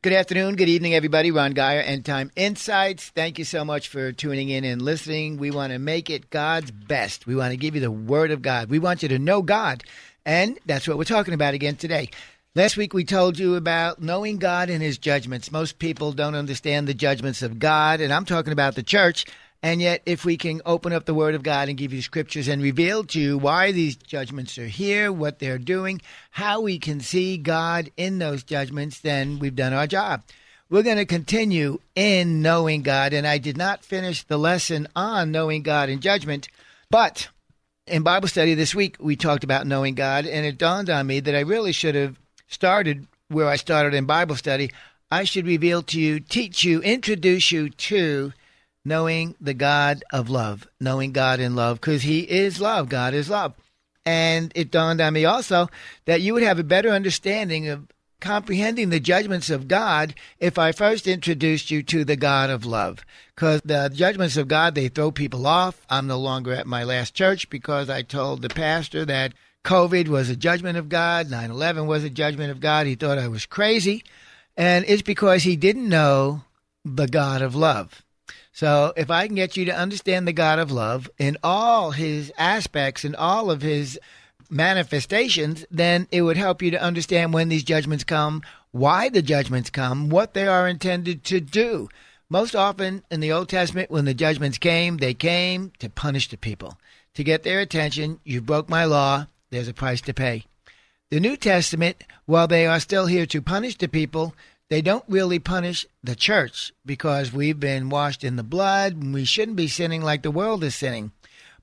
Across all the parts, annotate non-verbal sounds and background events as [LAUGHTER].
Good afternoon, good evening, everybody. Ron Geyer, End Time Insights. Thank you so much for tuning in and listening. We want to make it God's best. We want to give you the Word of God. We want you to know God. And that's what we're talking about again today. Last week we told you about knowing God and His judgments. Most people don't understand the judgments of God, and I'm talking about the church. And yet, if we can open up the Word of God and give you scriptures and reveal to you why these judgments are here, what they're doing, how we can see God in those judgments, then we've done our job. We're going to continue in knowing God. And I did not finish the lesson on knowing God and judgment, but in Bible study this week, we talked about knowing God, and it dawned on me that I really should have started where I started in Bible study. I should reveal to you, teach you, introduce you to knowing the God of love, knowing God in love, because He is love. God is love. And it dawned on me also that you would have a better understanding of comprehending the judgments of God if I first introduced you to the God of love. Because the judgments of God, they throw people off. I'm no longer at my last church because I told the pastor that COVID was a judgment of God, 9 11 was a judgment of God. He thought I was crazy. And it's because he didn't know the God of love. So if I can get you to understand the God of love in all his aspects and all of his manifestations, then it would help you to understand when these judgments come, why the judgments come, what they are intended to do. Most often in the Old Testament, when the judgments came, they came to punish the people, to get their attention. You broke my law, there's a price to pay. The New Testament, while they are still here to punish the people, they don't really punish the church because we've been washed in the blood and we shouldn't be sinning like the world is sinning.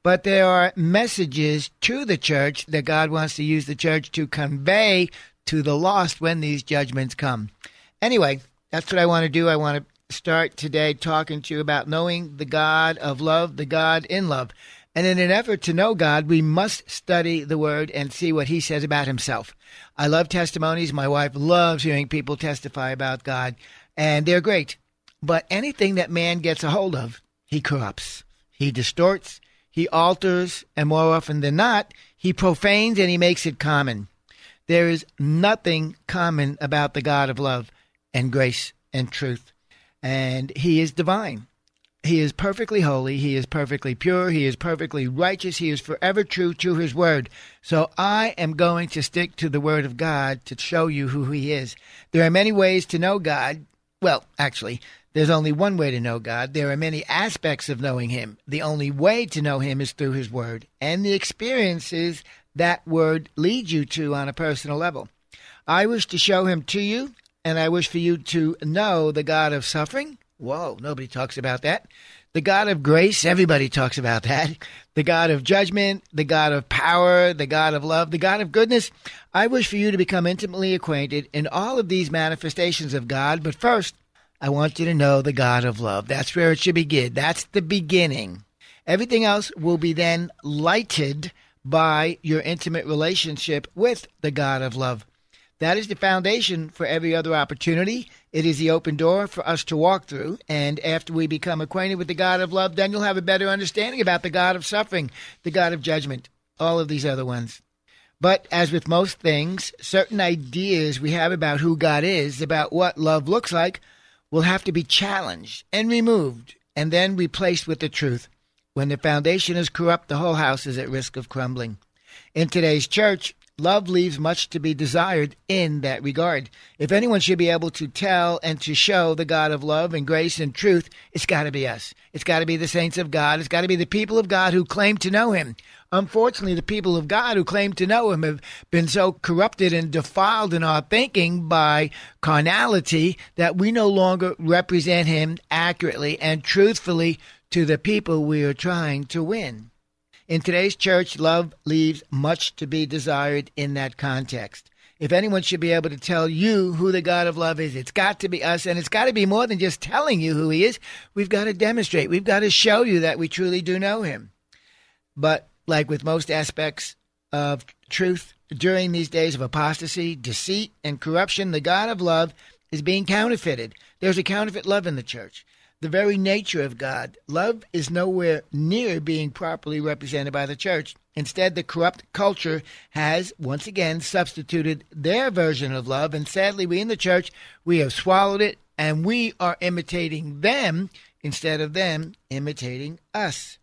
But there are messages to the church that God wants to use the church to convey to the lost when these judgments come. Anyway, that's what I want to do. I want to start today talking to you about knowing the God of love, the God in love. And in an effort to know God, we must study the Word and see what He says about Himself. I love testimonies. My wife loves hearing people testify about God, and they're great. But anything that man gets a hold of, he corrupts, he distorts, he alters, and more often than not, he profanes and he makes it common. There is nothing common about the God of love and grace and truth. And he is divine. He is perfectly holy. He is perfectly pure. He is perfectly righteous. He is forever true to his word. So I am going to stick to the word of God to show you who he is. There are many ways to know God. Well, actually, there's only one way to know God. There are many aspects of knowing him. The only way to know him is through his word and the experiences that word leads you to on a personal level. I wish to show him to you, and I wish for you to know the God of suffering Whoa, nobody talks about that. The God of grace, everybody talks about that. The God of judgment, the God of power, the God of love, the God of goodness. I wish for you to become intimately acquainted in all of these manifestations of God. But first, I want you to know the God of love. That's where it should begin. That's the beginning. Everything else will be then lighted by your intimate relationship with the God of love. That is the foundation for every other opportunity. It is the open door for us to walk through. And after we become acquainted with the God of love, then you'll have a better understanding about the God of suffering, the God of judgment, all of these other ones. But as with most things, certain ideas we have about who God is, about what love looks like, will have to be challenged and removed and then replaced with the truth. When the foundation is corrupt, the whole house is at risk of crumbling. In today's church, Love leaves much to be desired in that regard. If anyone should be able to tell and to show the God of love and grace and truth, it's got to be us. It's got to be the saints of God. It's got to be the people of God who claim to know Him. Unfortunately, the people of God who claim to know Him have been so corrupted and defiled in our thinking by carnality that we no longer represent Him accurately and truthfully to the people we are trying to win. In today's church, love leaves much to be desired in that context. If anyone should be able to tell you who the God of love is, it's got to be us, and it's got to be more than just telling you who He is. We've got to demonstrate, we've got to show you that we truly do know Him. But like with most aspects of truth, during these days of apostasy, deceit, and corruption, the God of love is being counterfeited. There's a counterfeit love in the church the very nature of God. Love is nowhere near being properly represented by the church. Instead, the corrupt culture has once again substituted their version of love, and sadly, we in the church, we have swallowed it, and we are imitating them instead of them imitating us.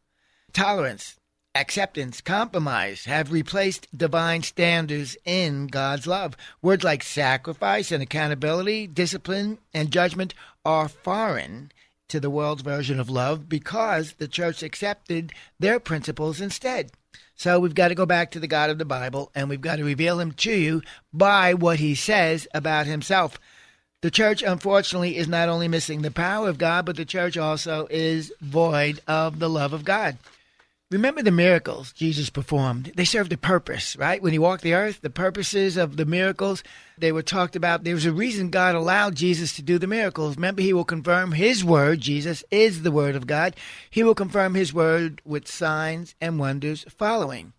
Tolerance, acceptance, compromise have replaced divine standards in God's love. Words like sacrifice and accountability, discipline, and judgment are foreign to the world's version of love because the church accepted their principles instead. So we've got to go back to the God of the Bible and we've got to reveal him to you by what he says about himself. The church, unfortunately, is not only missing the power of God, but the church also is void of the love of God. Remember the miracles Jesus performed. They served a purpose, right? When he walked the earth, the purposes of the miracles, they were talked about. There was a reason God allowed Jesus to do the miracles. Remember, he will confirm his word. Jesus is the word of God. He will confirm his word with signs and wonders following.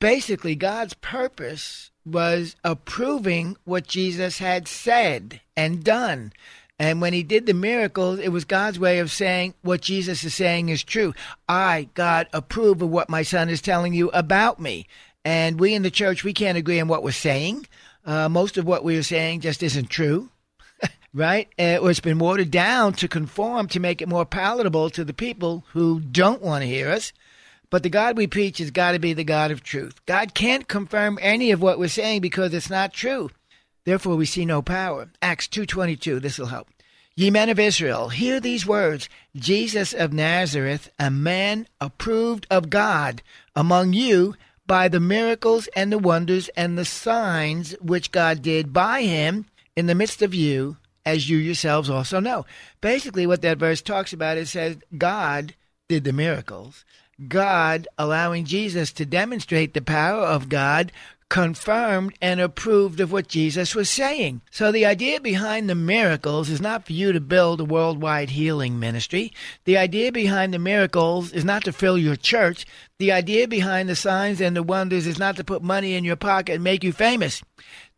Basically, God's purpose was approving what Jesus had said and done. And when he did the miracles, it was God's way of saying what Jesus is saying is true. I, God, approve of what my son is telling you about me. And we in the church, we can't agree on what we're saying. Uh, most of what we are saying just isn't true, [LAUGHS] right? Uh, or it's been watered down to conform to make it more palatable to the people who don't want to hear us. But the God we preach has got to be the God of truth. God can't confirm any of what we're saying because it's not true. Therefore we see no power. Acts 2.22, this will help. Ye men of Israel, hear these words. Jesus of Nazareth, a man approved of God among you by the miracles and the wonders and the signs which God did by him in the midst of you, as you yourselves also know. Basically, what that verse talks about is says God did the miracles. God allowing Jesus to demonstrate the power of God confirmed and approved of what Jesus was saying. So the idea behind the miracles is not for you to build a worldwide healing ministry. The idea behind the miracles is not to fill your church. The idea behind the signs and the wonders is not to put money in your pocket and make you famous.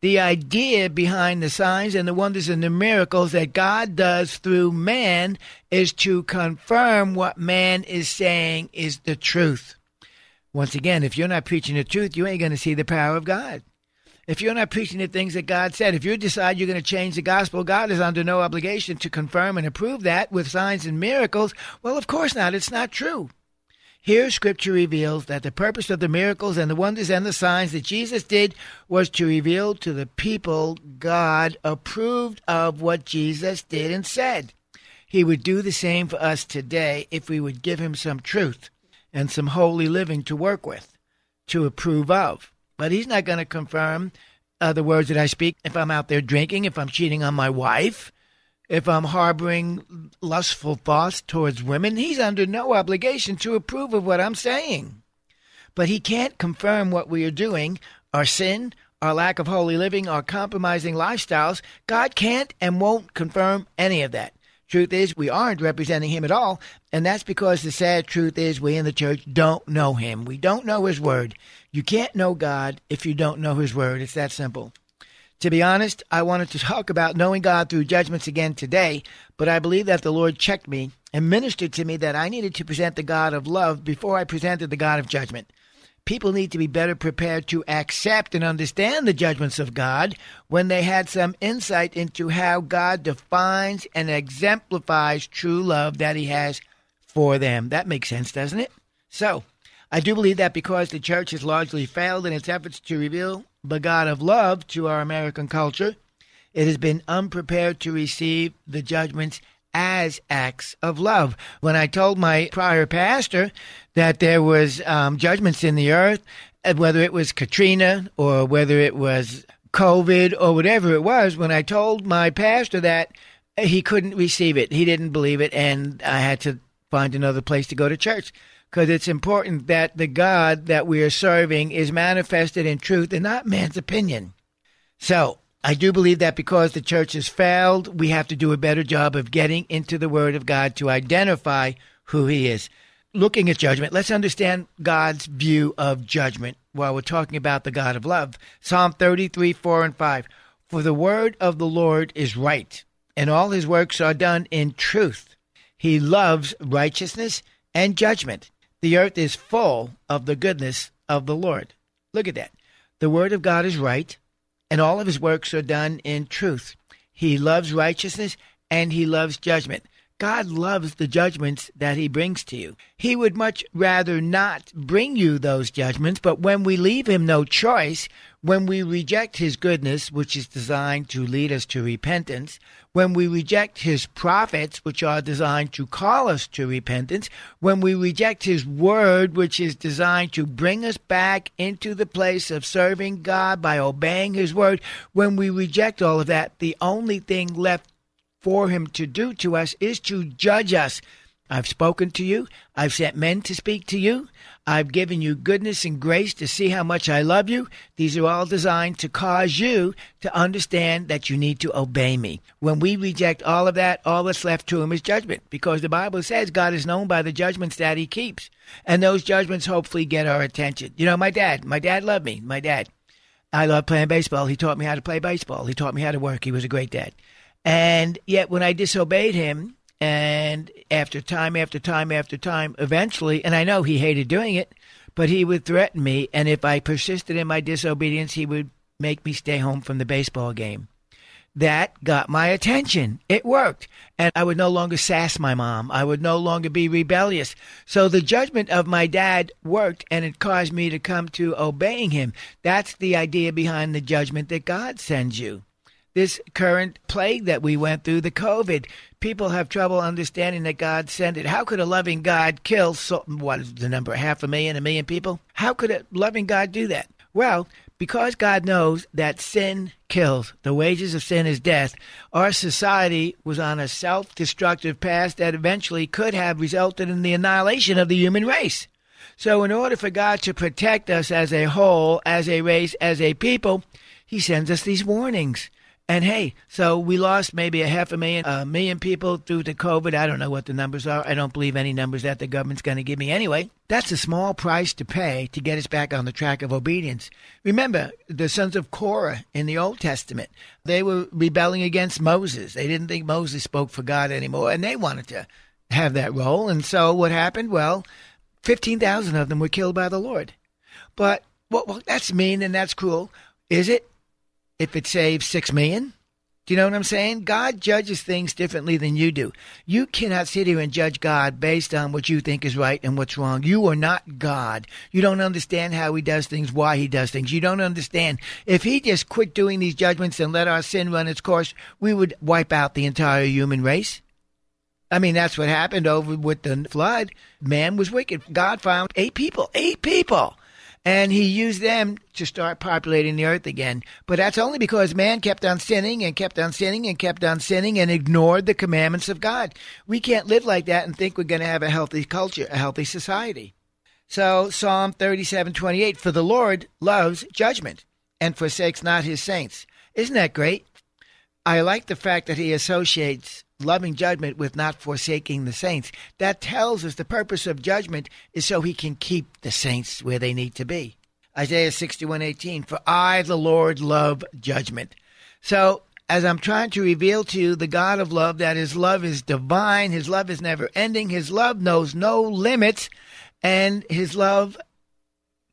The idea behind the signs and the wonders and the miracles that God does through man is to confirm what man is saying is the truth. Once again, if you're not preaching the truth, you ain't going to see the power of God. If you're not preaching the things that God said, if you decide you're going to change the gospel, God is under no obligation to confirm and approve that with signs and miracles. Well, of course not. It's not true. Here, Scripture reveals that the purpose of the miracles and the wonders and the signs that Jesus did was to reveal to the people God approved of what Jesus did and said. He would do the same for us today if we would give him some truth and some holy living to work with, to approve of. But he's not going to confirm uh, the words that I speak if I'm out there drinking, if I'm cheating on my wife, if I'm harboring lustful thoughts towards women. He's under no obligation to approve of what I'm saying. But he can't confirm what we are doing, our sin, our lack of holy living, our compromising lifestyles. God can't and won't confirm any of that. Truth is, we aren't representing him at all, and that's because the sad truth is we in the church don't know him. We don't know his word. You can't know God if you don't know his word. It's that simple. To be honest, I wanted to talk about knowing God through judgments again today, but I believe that the Lord checked me and ministered to me that I needed to present the God of love before I presented the God of judgment people need to be better prepared to accept and understand the judgments of God when they had some insight into how God defines and exemplifies true love that He has for them. That makes sense, doesn't it? So, I do believe that because the church has largely failed in its efforts to reveal the God of love to our American culture, it has been unprepared to receive the judgments as acts of love. When I told my prior pastor that there was um, judgments in the earth, whether it was Katrina or whether it was COVID or whatever it was, when I told my pastor that he couldn't receive it, he didn't believe it, and I had to find another place to go to church because it's important that the God that we are serving is manifested in truth and not man's opinion. So, I do believe that because the church has failed, we have to do a better job of getting into the Word of God to identify who He is. Looking at judgment, let's understand God's view of judgment while we're talking about the God of love. Psalm 33, 4 and 5. For the word of the Lord is right, and all his works are done in truth. He loves righteousness and judgment. The earth is full of the goodness of the Lord. Look at that. The word of God is right, and all of his works are done in truth. He loves righteousness and he loves judgment. God loves the judgments that he brings to you. He would much rather not bring you those judgments, but when we leave him no choice, when we reject his goodness, which is designed to lead us to repentance, when we reject his prophets, which are designed to call us to repentance, when we reject his word, which is designed to bring us back into the place of serving God by obeying his word, when we reject all of that, the only thing left for him to do to us is to judge us. I've spoken to you. I've sent men to speak to you. I've given you goodness and grace to see how much I love you. These are all designed to cause you to understand that you need to obey me. When we reject all of that, all that's left to him is judgment because the Bible says God is known by the judgments that he keeps. And those judgments hopefully get our attention. You know, my dad, my dad loved me. My dad. I love playing baseball. He taught me how to play baseball. He taught me how to work. He was a great dad. And yet, when I disobeyed him, and after time after time after time, eventually, and I know he hated doing it, but he would threaten me. And if I persisted in my disobedience, he would make me stay home from the baseball game. That got my attention. It worked. And I would no longer sass my mom. I would no longer be rebellious. So the judgment of my dad worked and it caused me to come to obeying him. That's the idea behind the judgment that God sends you this current plague that we went through, the COVID. People have trouble understanding that God sent it. How could a loving God kill, so, what is the number, half a million, a million people? How could a loving God do that? Well, because God knows that sin kills, the wages of sin is death, our society was on a self destructive path that eventually could have resulted in the annihilation of the human race. So, in order for God to protect us as a whole, as a race, as a people, He sends us these warnings. And hey, so we lost maybe a half a million, a million people due to COVID. I don't know what the numbers are. I don't believe any numbers that the government's going to give me anyway. That's a small price to pay to get us back on the track of obedience. Remember, the sons of Korah in the Old Testament, they were rebelling against Moses. They didn't think Moses spoke for God anymore, and they wanted to have that role. And so what happened? Well, 15,000 of them were killed by the Lord. But, well, well that's mean and that's cruel. Is it? If it saves six million? Do you know what I'm saying? God judges things differently than you do. You cannot sit here and judge God based on what you think is right and what's wrong. You are not God. You don't understand how He does things, why He does things. You don't understand. If He just quit doing these judgments and let our sin run its course, we would wipe out the entire human race. I mean, that's what happened over with the flood. Man was wicked. God found eight people. Eight people and he used them to start populating the earth again. But that's only because man kept on sinning and kept on sinning and kept on sinning and ignored the commandments of God. We can't live like that and think we're going to have a healthy culture, a healthy society. So Psalm 37:28 for the Lord loves judgment and forsakes not his saints. Isn't that great? I like the fact that he associates loving judgment with not forsaking the saints. That tells us the purpose of judgment is so he can keep the saints where they need to be. Isaiah 61:18 For I the Lord love judgment. So as I'm trying to reveal to you the God of love that his love is divine, his love is never ending, his love knows no limits, and his love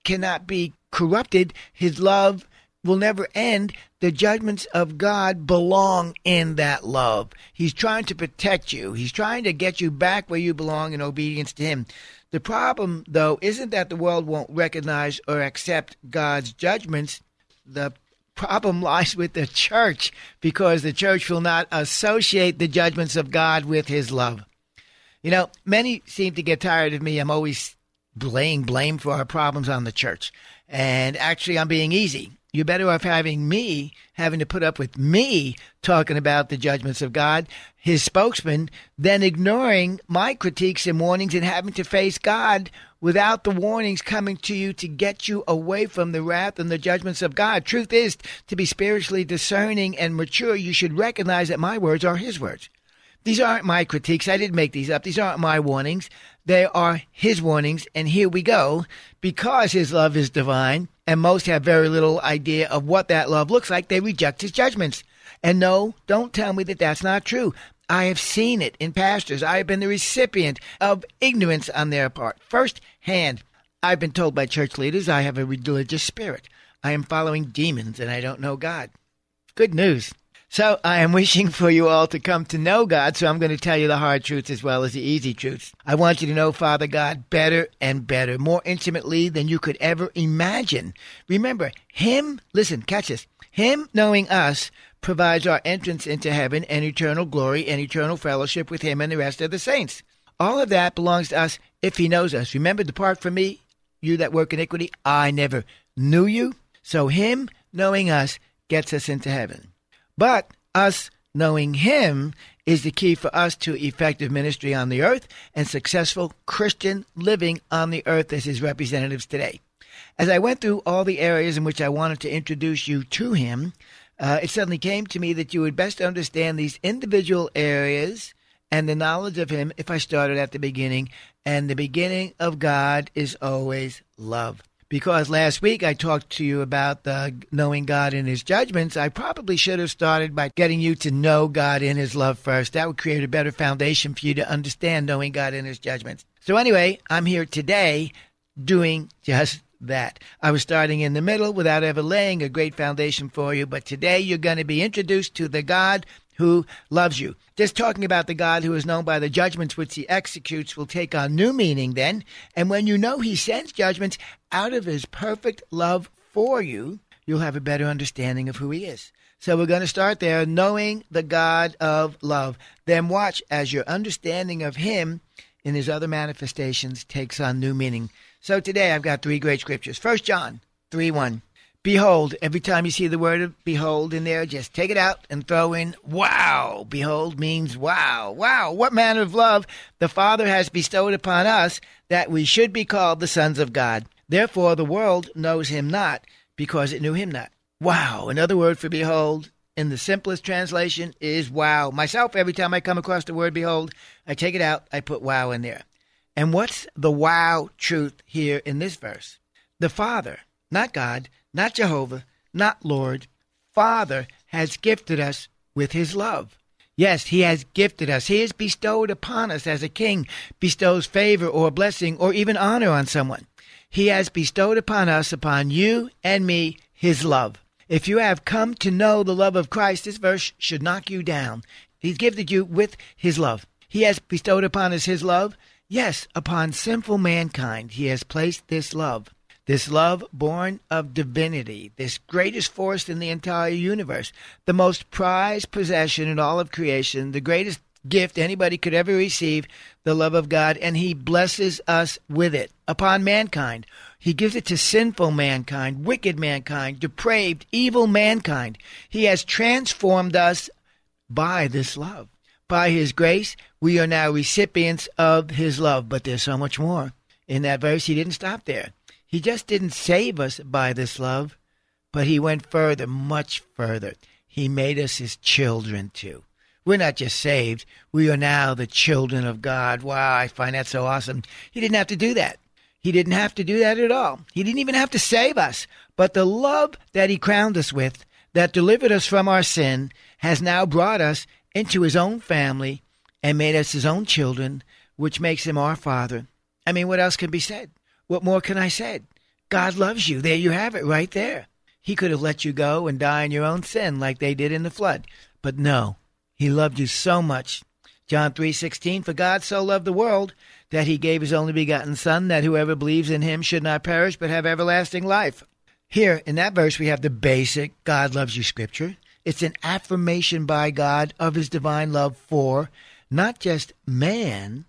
cannot be corrupted. His love will never end. The judgments of God belong in that love. He's trying to protect you. He's trying to get you back where you belong in obedience to Him. The problem, though, isn't that the world won't recognize or accept God's judgments. the problem [LAUGHS] lies with the church because the church will not associate the judgments of God with his love. You know, many seem to get tired of me. I'm always laying blame for our problems on the church. And actually, I'm being easy. You're better off having me having to put up with me talking about the judgments of God, his spokesman, than ignoring my critiques and warnings and having to face God without the warnings coming to you to get you away from the wrath and the judgments of God. Truth is, to be spiritually discerning and mature, you should recognize that my words are his words. These aren't my critiques. I didn't make these up. These aren't my warnings. They are his warnings. And here we go. Because his love is divine, and most have very little idea of what that love looks like, they reject his judgments. And no, don't tell me that that's not true. I have seen it in pastors. I have been the recipient of ignorance on their part. First hand, I've been told by church leaders I have a religious spirit. I am following demons and I don't know God. Good news. So I am wishing for you all to come to know God, so I'm going to tell you the hard truths as well as the easy truths. I want you to know Father God better and better, more intimately than you could ever imagine. Remember, Him, listen, catch this, Him knowing us provides our entrance into heaven and eternal glory and eternal fellowship with Him and the rest of the saints. All of that belongs to us if He knows us. Remember, depart from me, you that work iniquity, I never knew you. So Him knowing us gets us into heaven. But us knowing Him is the key for us to effective ministry on the earth and successful Christian living on the earth as His representatives today. As I went through all the areas in which I wanted to introduce you to Him, uh, it suddenly came to me that you would best understand these individual areas and the knowledge of Him if I started at the beginning. And the beginning of God is always love because last week I talked to you about the knowing God in His judgments. I probably should have started by getting you to know God in His love first. That would create a better foundation for you to understand knowing God in His judgments. So anyway, I'm here today doing just that. I was starting in the middle without ever laying a great foundation for you, but today you're going to be introduced to the God who loves you. Just talking about the God who is known by the judgments which he executes will take on new meaning then. And when you know he sends judgments out of his perfect love for you, you'll have a better understanding of who he is. So we're going to start there, knowing the God of love. Then watch as your understanding of him in his other manifestations takes on new meaning. So today I've got three great scriptures. First John 3 1. Behold, every time you see the word of behold in there, just take it out and throw in wow. Behold means wow. Wow. What manner of love the Father has bestowed upon us that we should be called the sons of God. Therefore, the world knows him not because it knew him not. Wow. Another word for behold in the simplest translation is wow. Myself, every time I come across the word behold, I take it out, I put wow in there. And what's the wow truth here in this verse? The Father, not God, not Jehovah, not Lord, Father has gifted us with his love. Yes, he has gifted us. He has bestowed upon us as a king bestows favor or blessing or even honor on someone. He has bestowed upon us, upon you and me, his love. If you have come to know the love of Christ, this verse should knock you down. He's gifted you with his love. He has bestowed upon us his love. Yes, upon sinful mankind, he has placed this love. This love born of divinity, this greatest force in the entire universe, the most prized possession in all of creation, the greatest gift anybody could ever receive, the love of God, and He blesses us with it upon mankind. He gives it to sinful mankind, wicked mankind, depraved, evil mankind. He has transformed us by this love. By His grace, we are now recipients of His love. But there's so much more. In that verse, He didn't stop there. He just didn't save us by this love, but He went further, much further. He made us His children too. We're not just saved, we are now the children of God. Wow, I find that so awesome. He didn't have to do that. He didn't have to do that at all. He didn't even have to save us. But the love that He crowned us with, that delivered us from our sin, has now brought us into His own family and made us His own children, which makes Him our Father. I mean, what else can be said? What more can I say? God loves you. There you have it right there. He could have let you go and die in your own sin like they did in the flood. But no, he loved you so much. John 3:16 For God so loved the world that he gave his only begotten son that whoever believes in him should not perish but have everlasting life. Here in that verse, we have the basic God loves you scripture. It's an affirmation by God of his divine love for not just man,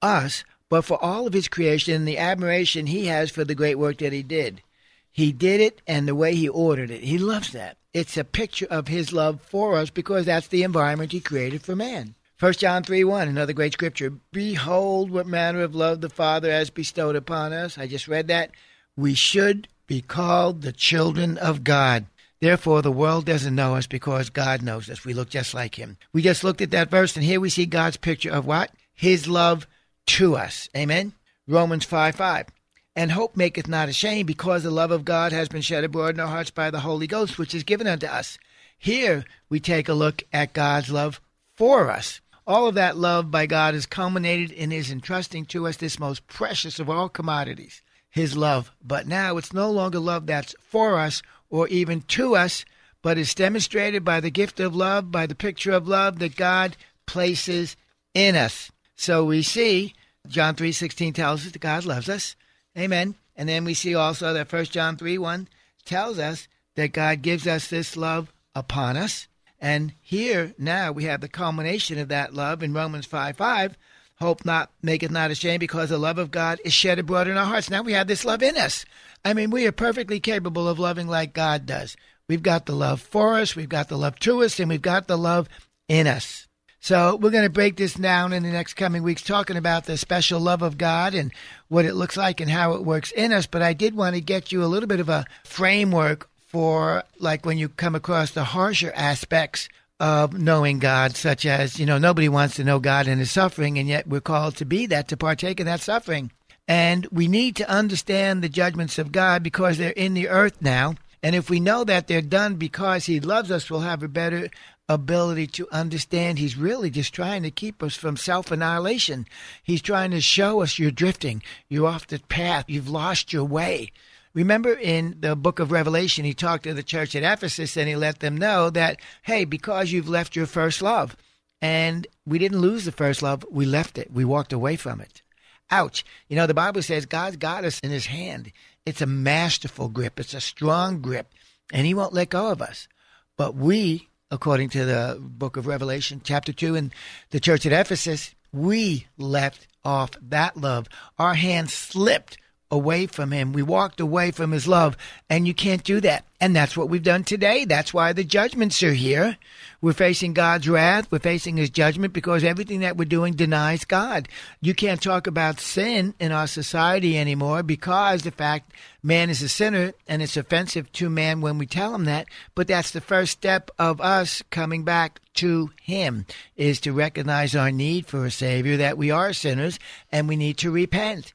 us, but for all of his creation and the admiration he has for the great work that he did. He did it and the way he ordered it. He loves that. It's a picture of his love for us because that's the environment he created for man. 1 John 3 1, another great scripture. Behold, what manner of love the Father has bestowed upon us. I just read that. We should be called the children of God. Therefore, the world doesn't know us because God knows us. We look just like Him. We just looked at that verse, and here we see God's picture of what? His love to us. Amen? Romans 5 5. And hope maketh not ashamed, because the love of God has been shed abroad in our hearts by the Holy Ghost, which is given unto us. Here we take a look at God's love for us. All of that love by God is culminated in His entrusting to us this most precious of all commodities, His love. But now it's no longer love that's for us or even to us, but is demonstrated by the gift of love, by the picture of love that God places in us. So we see John 3:16 tells us that God loves us. Amen. And then we see also that 1 John 3 1 tells us that God gives us this love upon us. And here now we have the culmination of that love in Romans 5 5. Hope not, maketh not ashamed, because the love of God is shed abroad in our hearts. Now we have this love in us. I mean, we are perfectly capable of loving like God does. We've got the love for us, we've got the love to us, and we've got the love in us. So we're going to break this down in the next coming weeks, talking about the special love of God and what it looks like and how it works in us. But I did want to get you a little bit of a framework for like when you come across the harsher aspects of knowing God, such as, you know, nobody wants to know God in his suffering, and yet we're called to be that, to partake in that suffering. And we need to understand the judgments of God because they're in the earth now. And if we know that they're done because He loves us, we'll have a better ability to understand he's really just trying to keep us from self annihilation. He's trying to show us you're drifting, you're off the path, you've lost your way. Remember in the book of Revelation, he talked to the church at Ephesus and he let them know that, hey, because you've left your first love, and we didn't lose the first love, we left it, we walked away from it. Ouch. You know, the Bible says God's got us in his hand. It's a masterful grip, it's a strong grip, and he won't let go of us. But we according to the book of Revelation, chapter 2, in the church at Ephesus, we left off that love. Our hands slipped away from him. We walked away from his love, and you can't do that. And that's what we've done today. That's why the judgments are here. We're facing God's wrath. We're facing his judgment because everything that we're doing denies God. You can't talk about sin in our society anymore because the fact man is a sinner and it's offensive to man when we tell him that. But that's the first step of us coming back to him is to recognize our need for a savior, that we are sinners and we need to repent.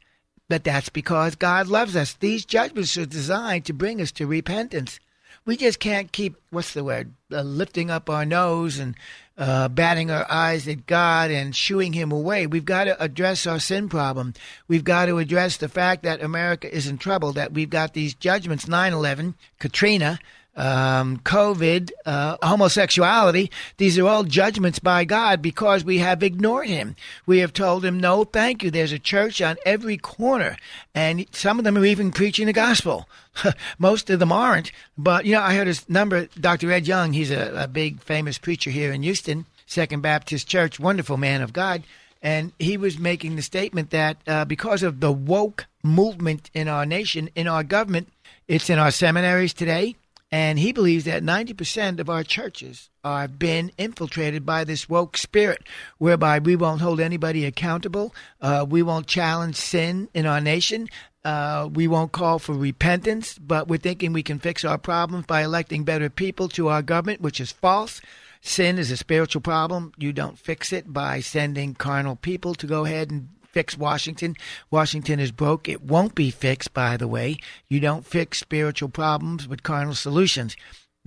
But that's because God loves us. These judgments are designed to bring us to repentance. We just can't keep, what's the word, uh, lifting up our nose and uh, batting our eyes at God and shooing Him away. We've got to address our sin problem. We've got to address the fact that America is in trouble, that we've got these judgments 9 11, Katrina, um, COVID, uh, homosexuality. These are all judgments by God because we have ignored Him. We have told Him, no, thank you. There's a church on every corner, and some of them are even preaching the gospel. [LAUGHS] Most of them aren't. But, you know, I heard his number, Dr. Ed Young, he's a, a big famous preacher here in Houston, Second Baptist Church, wonderful man of God. And he was making the statement that uh, because of the woke movement in our nation, in our government, it's in our seminaries today, and he believes that 90% of our churches have been infiltrated by this woke spirit, whereby we won't hold anybody accountable. Uh, we won't challenge sin in our nation. Uh, we won't call for repentance, but we're thinking we can fix our problems by electing better people to our government, which is false. Sin is a spiritual problem. You don't fix it by sending carnal people to go ahead and fix Washington. Washington is broke. It won't be fixed, by the way. You don't fix spiritual problems with carnal solutions.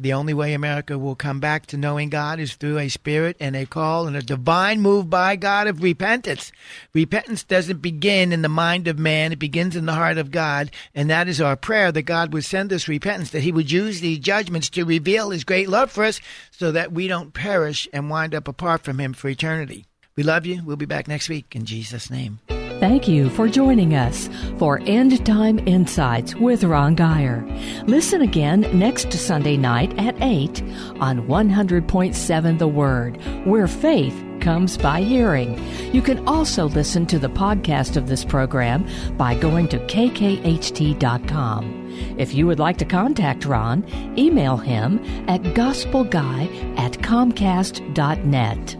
The only way America will come back to knowing God is through a spirit and a call and a divine move by God of repentance. Repentance doesn't begin in the mind of man, it begins in the heart of God. And that is our prayer that God would send us repentance, that He would use these judgments to reveal His great love for us so that we don't perish and wind up apart from Him for eternity. We love you. We'll be back next week in Jesus' name. Thank you for joining us for End Time Insights with Ron Geyer. Listen again next Sunday night at 8 on 100.7 The Word, where faith comes by hearing. You can also listen to the podcast of this program by going to kkht.com. If you would like to contact Ron, email him at gospelguy at comcast.net.